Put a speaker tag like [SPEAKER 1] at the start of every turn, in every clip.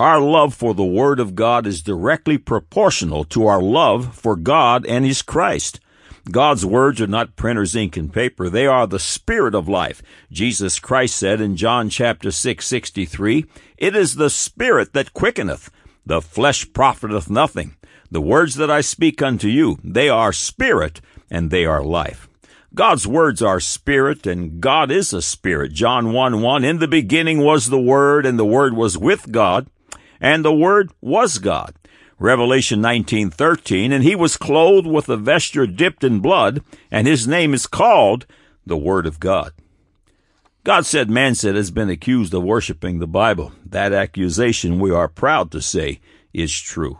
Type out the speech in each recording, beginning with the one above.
[SPEAKER 1] Our love for the Word of God is directly proportional to our love for God and His Christ. God's words are not printer's ink and paper. They are the spirit of life. Jesus Christ said in John chapter 6, 63, It is the spirit that quickeneth. The flesh profiteth nothing. The words that I speak unto you, they are spirit and they are life. God's words are spirit and God is a spirit. John 1 1, In the beginning was the Word and the Word was with God and the Word was God. Revelation 19:13, and he was clothed with a vesture dipped in blood, and his name is called the Word of God. God said man said has been accused of worshiping the Bible. That accusation, we are proud to say, is true.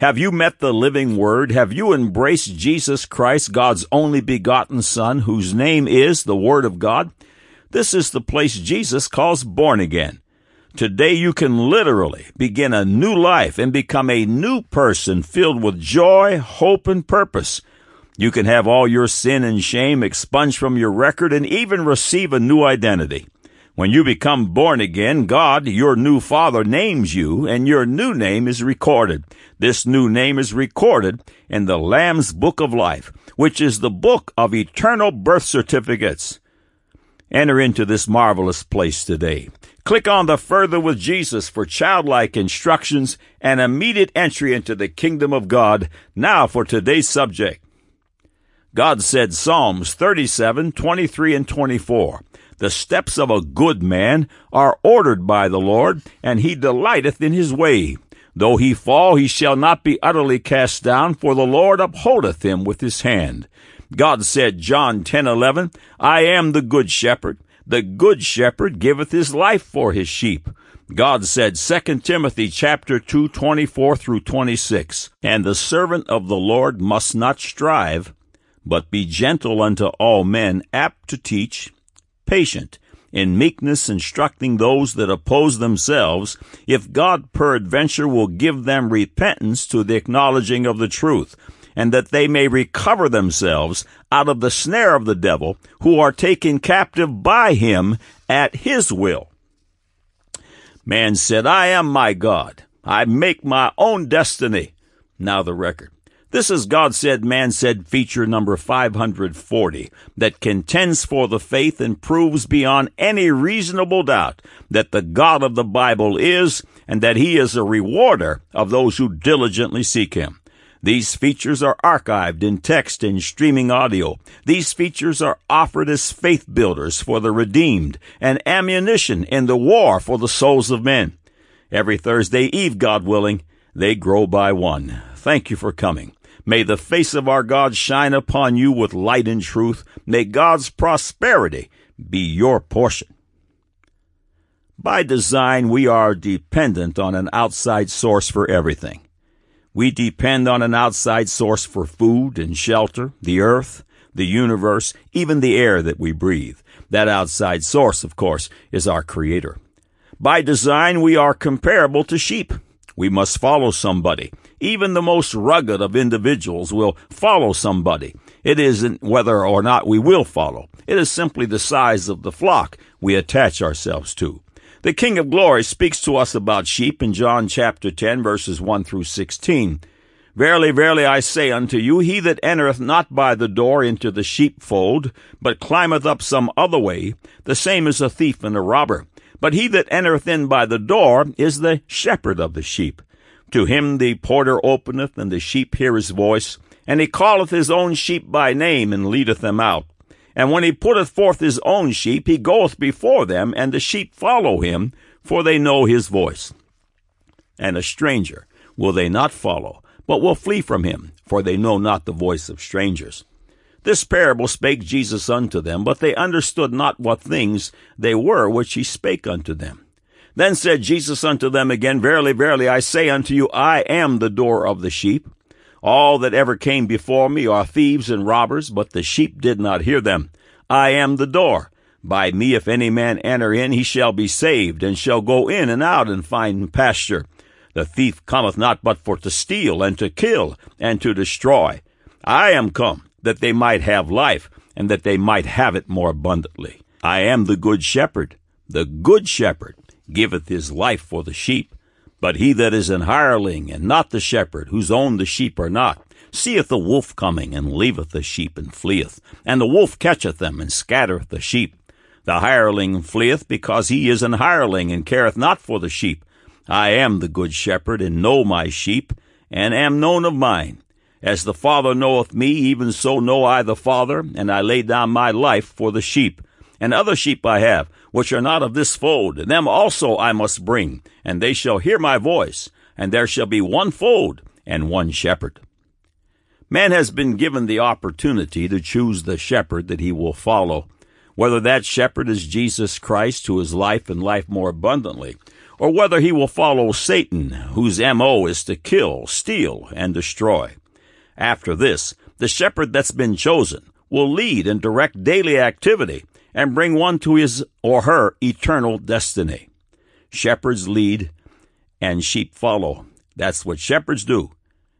[SPEAKER 1] Have you met the living Word? Have you embraced Jesus Christ, God's only begotten Son, whose name is the Word of God? This is the place Jesus calls born again. Today you can literally begin a new life and become a new person filled with joy, hope, and purpose. You can have all your sin and shame expunged from your record and even receive a new identity. When you become born again, God, your new Father, names you, and your new name is recorded. This new name is recorded in the Lamb's Book of Life, which is the book of eternal birth certificates. Enter into this marvelous place today. Click on the Further with Jesus for childlike instructions and immediate entry into the kingdom of God. Now for today's subject. God said Psalms 37, 23, and 24. The steps of a good man are ordered by the Lord, and he delighteth in his way. Though he fall, he shall not be utterly cast down, for the Lord upholdeth him with his hand. God said, John 10, 11, I am the good shepherd. The good shepherd giveth his life for his sheep. God said 2 Timothy chapter 2 24 through 26, and the servant of the Lord must not strive, but be gentle unto all men, apt to teach, patient, in meekness instructing those that oppose themselves, if God peradventure will give them repentance to the acknowledging of the truth, and that they may recover themselves out of the snare of the devil, who are taken captive by him at his will. Man said, I am my God. I make my own destiny. Now the record. This is God said, man said feature number 540 that contends for the faith and proves beyond any reasonable doubt that the God of the Bible is and that he is a rewarder of those who diligently seek him. These features are archived in text and streaming audio. These features are offered as faith builders for the redeemed and ammunition in the war for the souls of men. Every Thursday Eve, God willing, they grow by one. Thank you for coming. May the face of our God shine upon you with light and truth. May God's prosperity be your portion. By design, we are dependent on an outside source for everything. We depend on an outside source for food and shelter, the earth, the universe, even the air that we breathe. That outside source, of course, is our Creator. By design, we are comparable to sheep. We must follow somebody. Even the most rugged of individuals will follow somebody. It isn't whether or not we will follow. It is simply the size of the flock we attach ourselves to. The King of Glory speaks to us about sheep in John chapter 10 verses 1 through 16. Verily, verily, I say unto you, he that entereth not by the door into the sheepfold, but climbeth up some other way, the same is a thief and a robber. But he that entereth in by the door is the shepherd of the sheep. To him the porter openeth, and the sheep hear his voice, and he calleth his own sheep by name, and leadeth them out. And when he putteth forth his own sheep, he goeth before them, and the sheep follow him, for they know his voice. And a stranger will they not follow, but will flee from him, for they know not the voice of strangers. This parable spake Jesus unto them, but they understood not what things they were which he spake unto them. Then said Jesus unto them again, Verily, verily, I say unto you, I am the door of the sheep. All that ever came before me are thieves and robbers, but the sheep did not hear them. I am the door. By me, if any man enter in, he shall be saved, and shall go in and out and find pasture. The thief cometh not but for to steal, and to kill, and to destroy. I am come, that they might have life, and that they might have it more abundantly. I am the good shepherd. The good shepherd giveth his life for the sheep. But he that is an hireling, and not the shepherd, whose own the sheep are not, seeth the wolf coming, and leaveth the sheep, and fleeth. And the wolf catcheth them, and scattereth the sheep. The hireling fleeth, because he is an hireling, and careth not for the sheep. I am the good shepherd, and know my sheep, and am known of mine. As the Father knoweth me, even so know I the Father, and I lay down my life for the sheep. And other sheep I have, which are not of this fold, them also I must bring, and they shall hear my voice, and there shall be one fold and one shepherd. Man has been given the opportunity to choose the shepherd that he will follow, whether that shepherd is Jesus Christ, who is life and life more abundantly, or whether he will follow Satan, whose MO is to kill, steal, and destroy. After this, the shepherd that's been chosen will lead and direct daily activity and bring one to his or her eternal destiny. Shepherds lead and sheep follow. That's what shepherds do,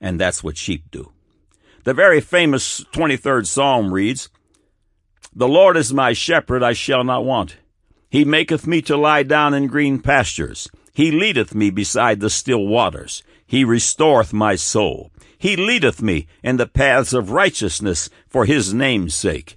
[SPEAKER 1] and that's what sheep do. The very famous 23rd Psalm reads, The Lord is my shepherd, I shall not want. He maketh me to lie down in green pastures. He leadeth me beside the still waters. He restoreth my soul. He leadeth me in the paths of righteousness for his name's sake.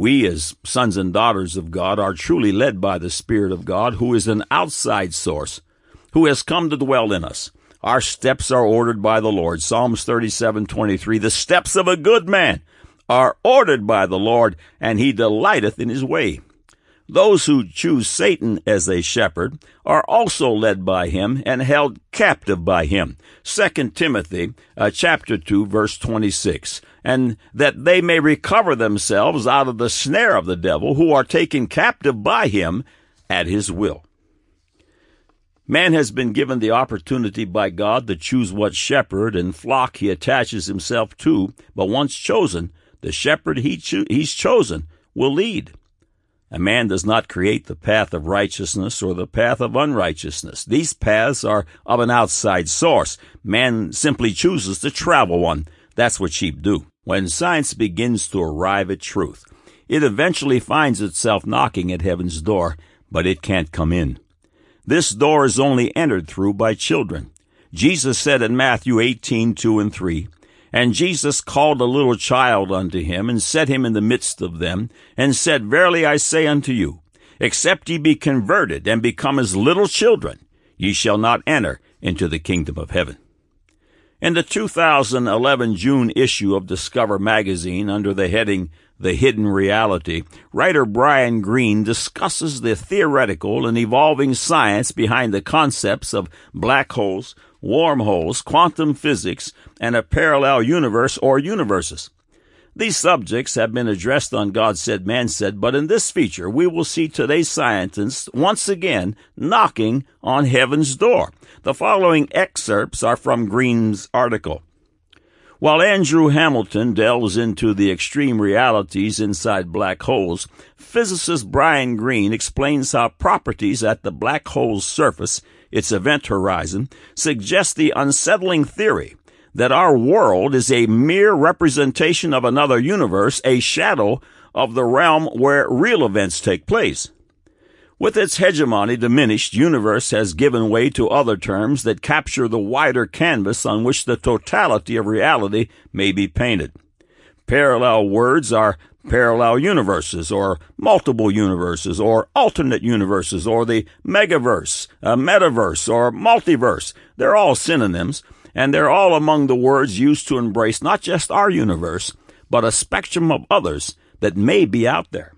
[SPEAKER 1] We, as sons and daughters of God, are truly led by the Spirit of God, who is an outside source, who has come to dwell in us. Our steps are ordered by the Lord. Psalms 37:23. The steps of a good man are ordered by the Lord, and he delighteth in his way. Those who choose Satan as a shepherd are also led by him and held captive by him. 2 Timothy uh, chapter 2 verse 26. And that they may recover themselves out of the snare of the devil who are taken captive by him at his will. Man has been given the opportunity by God to choose what shepherd and flock he attaches himself to, but once chosen, the shepherd he cho- he's chosen will lead. A man does not create the path of righteousness or the path of unrighteousness. These paths are of an outside source. Man simply chooses to travel one. That's what sheep do. When science begins to arrive at truth, it eventually finds itself knocking at heaven's door, but it can't come in. This door is only entered through by children. Jesus said in Matthew 18, 2 and 3, and Jesus called a little child unto him, and set him in the midst of them, and said, Verily I say unto you, except ye be converted and become as little children, ye shall not enter into the kingdom of heaven. In the 2011 June issue of Discover magazine, under the heading The Hidden Reality, writer Brian Greene discusses the theoretical and evolving science behind the concepts of black holes, wormholes, quantum physics, and a parallel universe or universes. These subjects have been addressed on God Said, Man Said, but in this feature, we will see today's scientists once again knocking on heaven's door. The following excerpts are from Greene's article. While Andrew Hamilton delves into the extreme realities inside black holes, physicist Brian Greene explains how properties at the black hole's surface its event horizon, suggests the unsettling theory that our world is a mere representation of another universe, a shadow of the realm where real events take place. With its hegemony diminished, universe has given way to other terms that capture the wider canvas on which the totality of reality may be painted. Parallel words are parallel universes or multiple universes or alternate universes or the megaverse, a metaverse or multiverse. They're all synonyms and they're all among the words used to embrace not just our universe, but a spectrum of others that may be out there.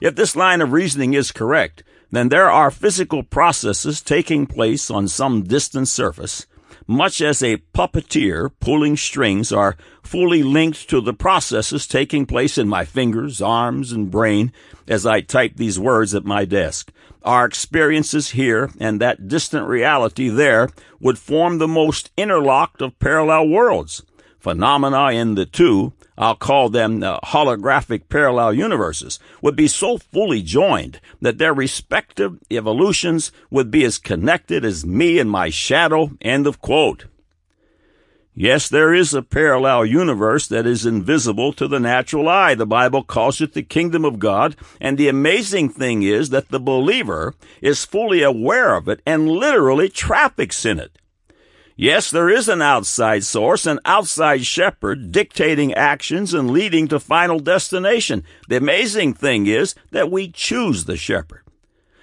[SPEAKER 1] If this line of reasoning is correct, then there are physical processes taking place on some distant surface much as a puppeteer pulling strings are fully linked to the processes taking place in my fingers, arms, and brain as I type these words at my desk. Our experiences here and that distant reality there would form the most interlocked of parallel worlds. phenomena in the two, I'll call them uh, holographic parallel universes, would be so fully joined that their respective evolutions would be as connected as me and my shadow. End of quote. Yes, there is a parallel universe that is invisible to the natural eye. The Bible calls it the kingdom of God. And the amazing thing is that the believer is fully aware of it and literally traffics in it. Yes, there is an outside source, an outside shepherd dictating actions and leading to final destination. The amazing thing is that we choose the shepherd.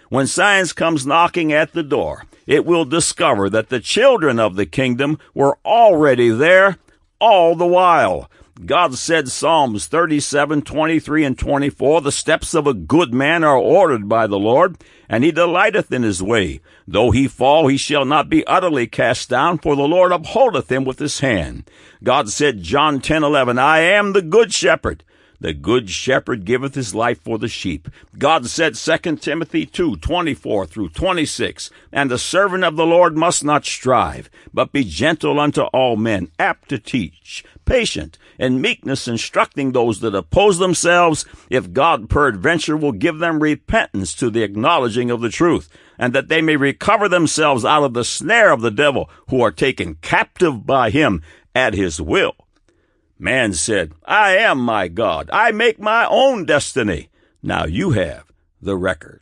[SPEAKER 1] When science comes knocking at the door, it will discover that the children of the kingdom were already there all the while. God said Psalms 37, 23, and 24, The steps of a good man are ordered by the Lord, and he delighteth in his way. Though he fall, he shall not be utterly cast down, for the Lord upholdeth him with his hand. God said, John 10, 11, I am the good shepherd. The good shepherd giveth his life for the sheep. God said 2 Timothy 2, 24 through 26, And the servant of the Lord must not strive, but be gentle unto all men, apt to teach, patient, and meekness instructing those that oppose themselves, if God peradventure will give them repentance to the acknowledging of the truth, and that they may recover themselves out of the snare of the devil, who are taken captive by him at his will. Man said, I am my God. I make my own destiny. Now you have the record.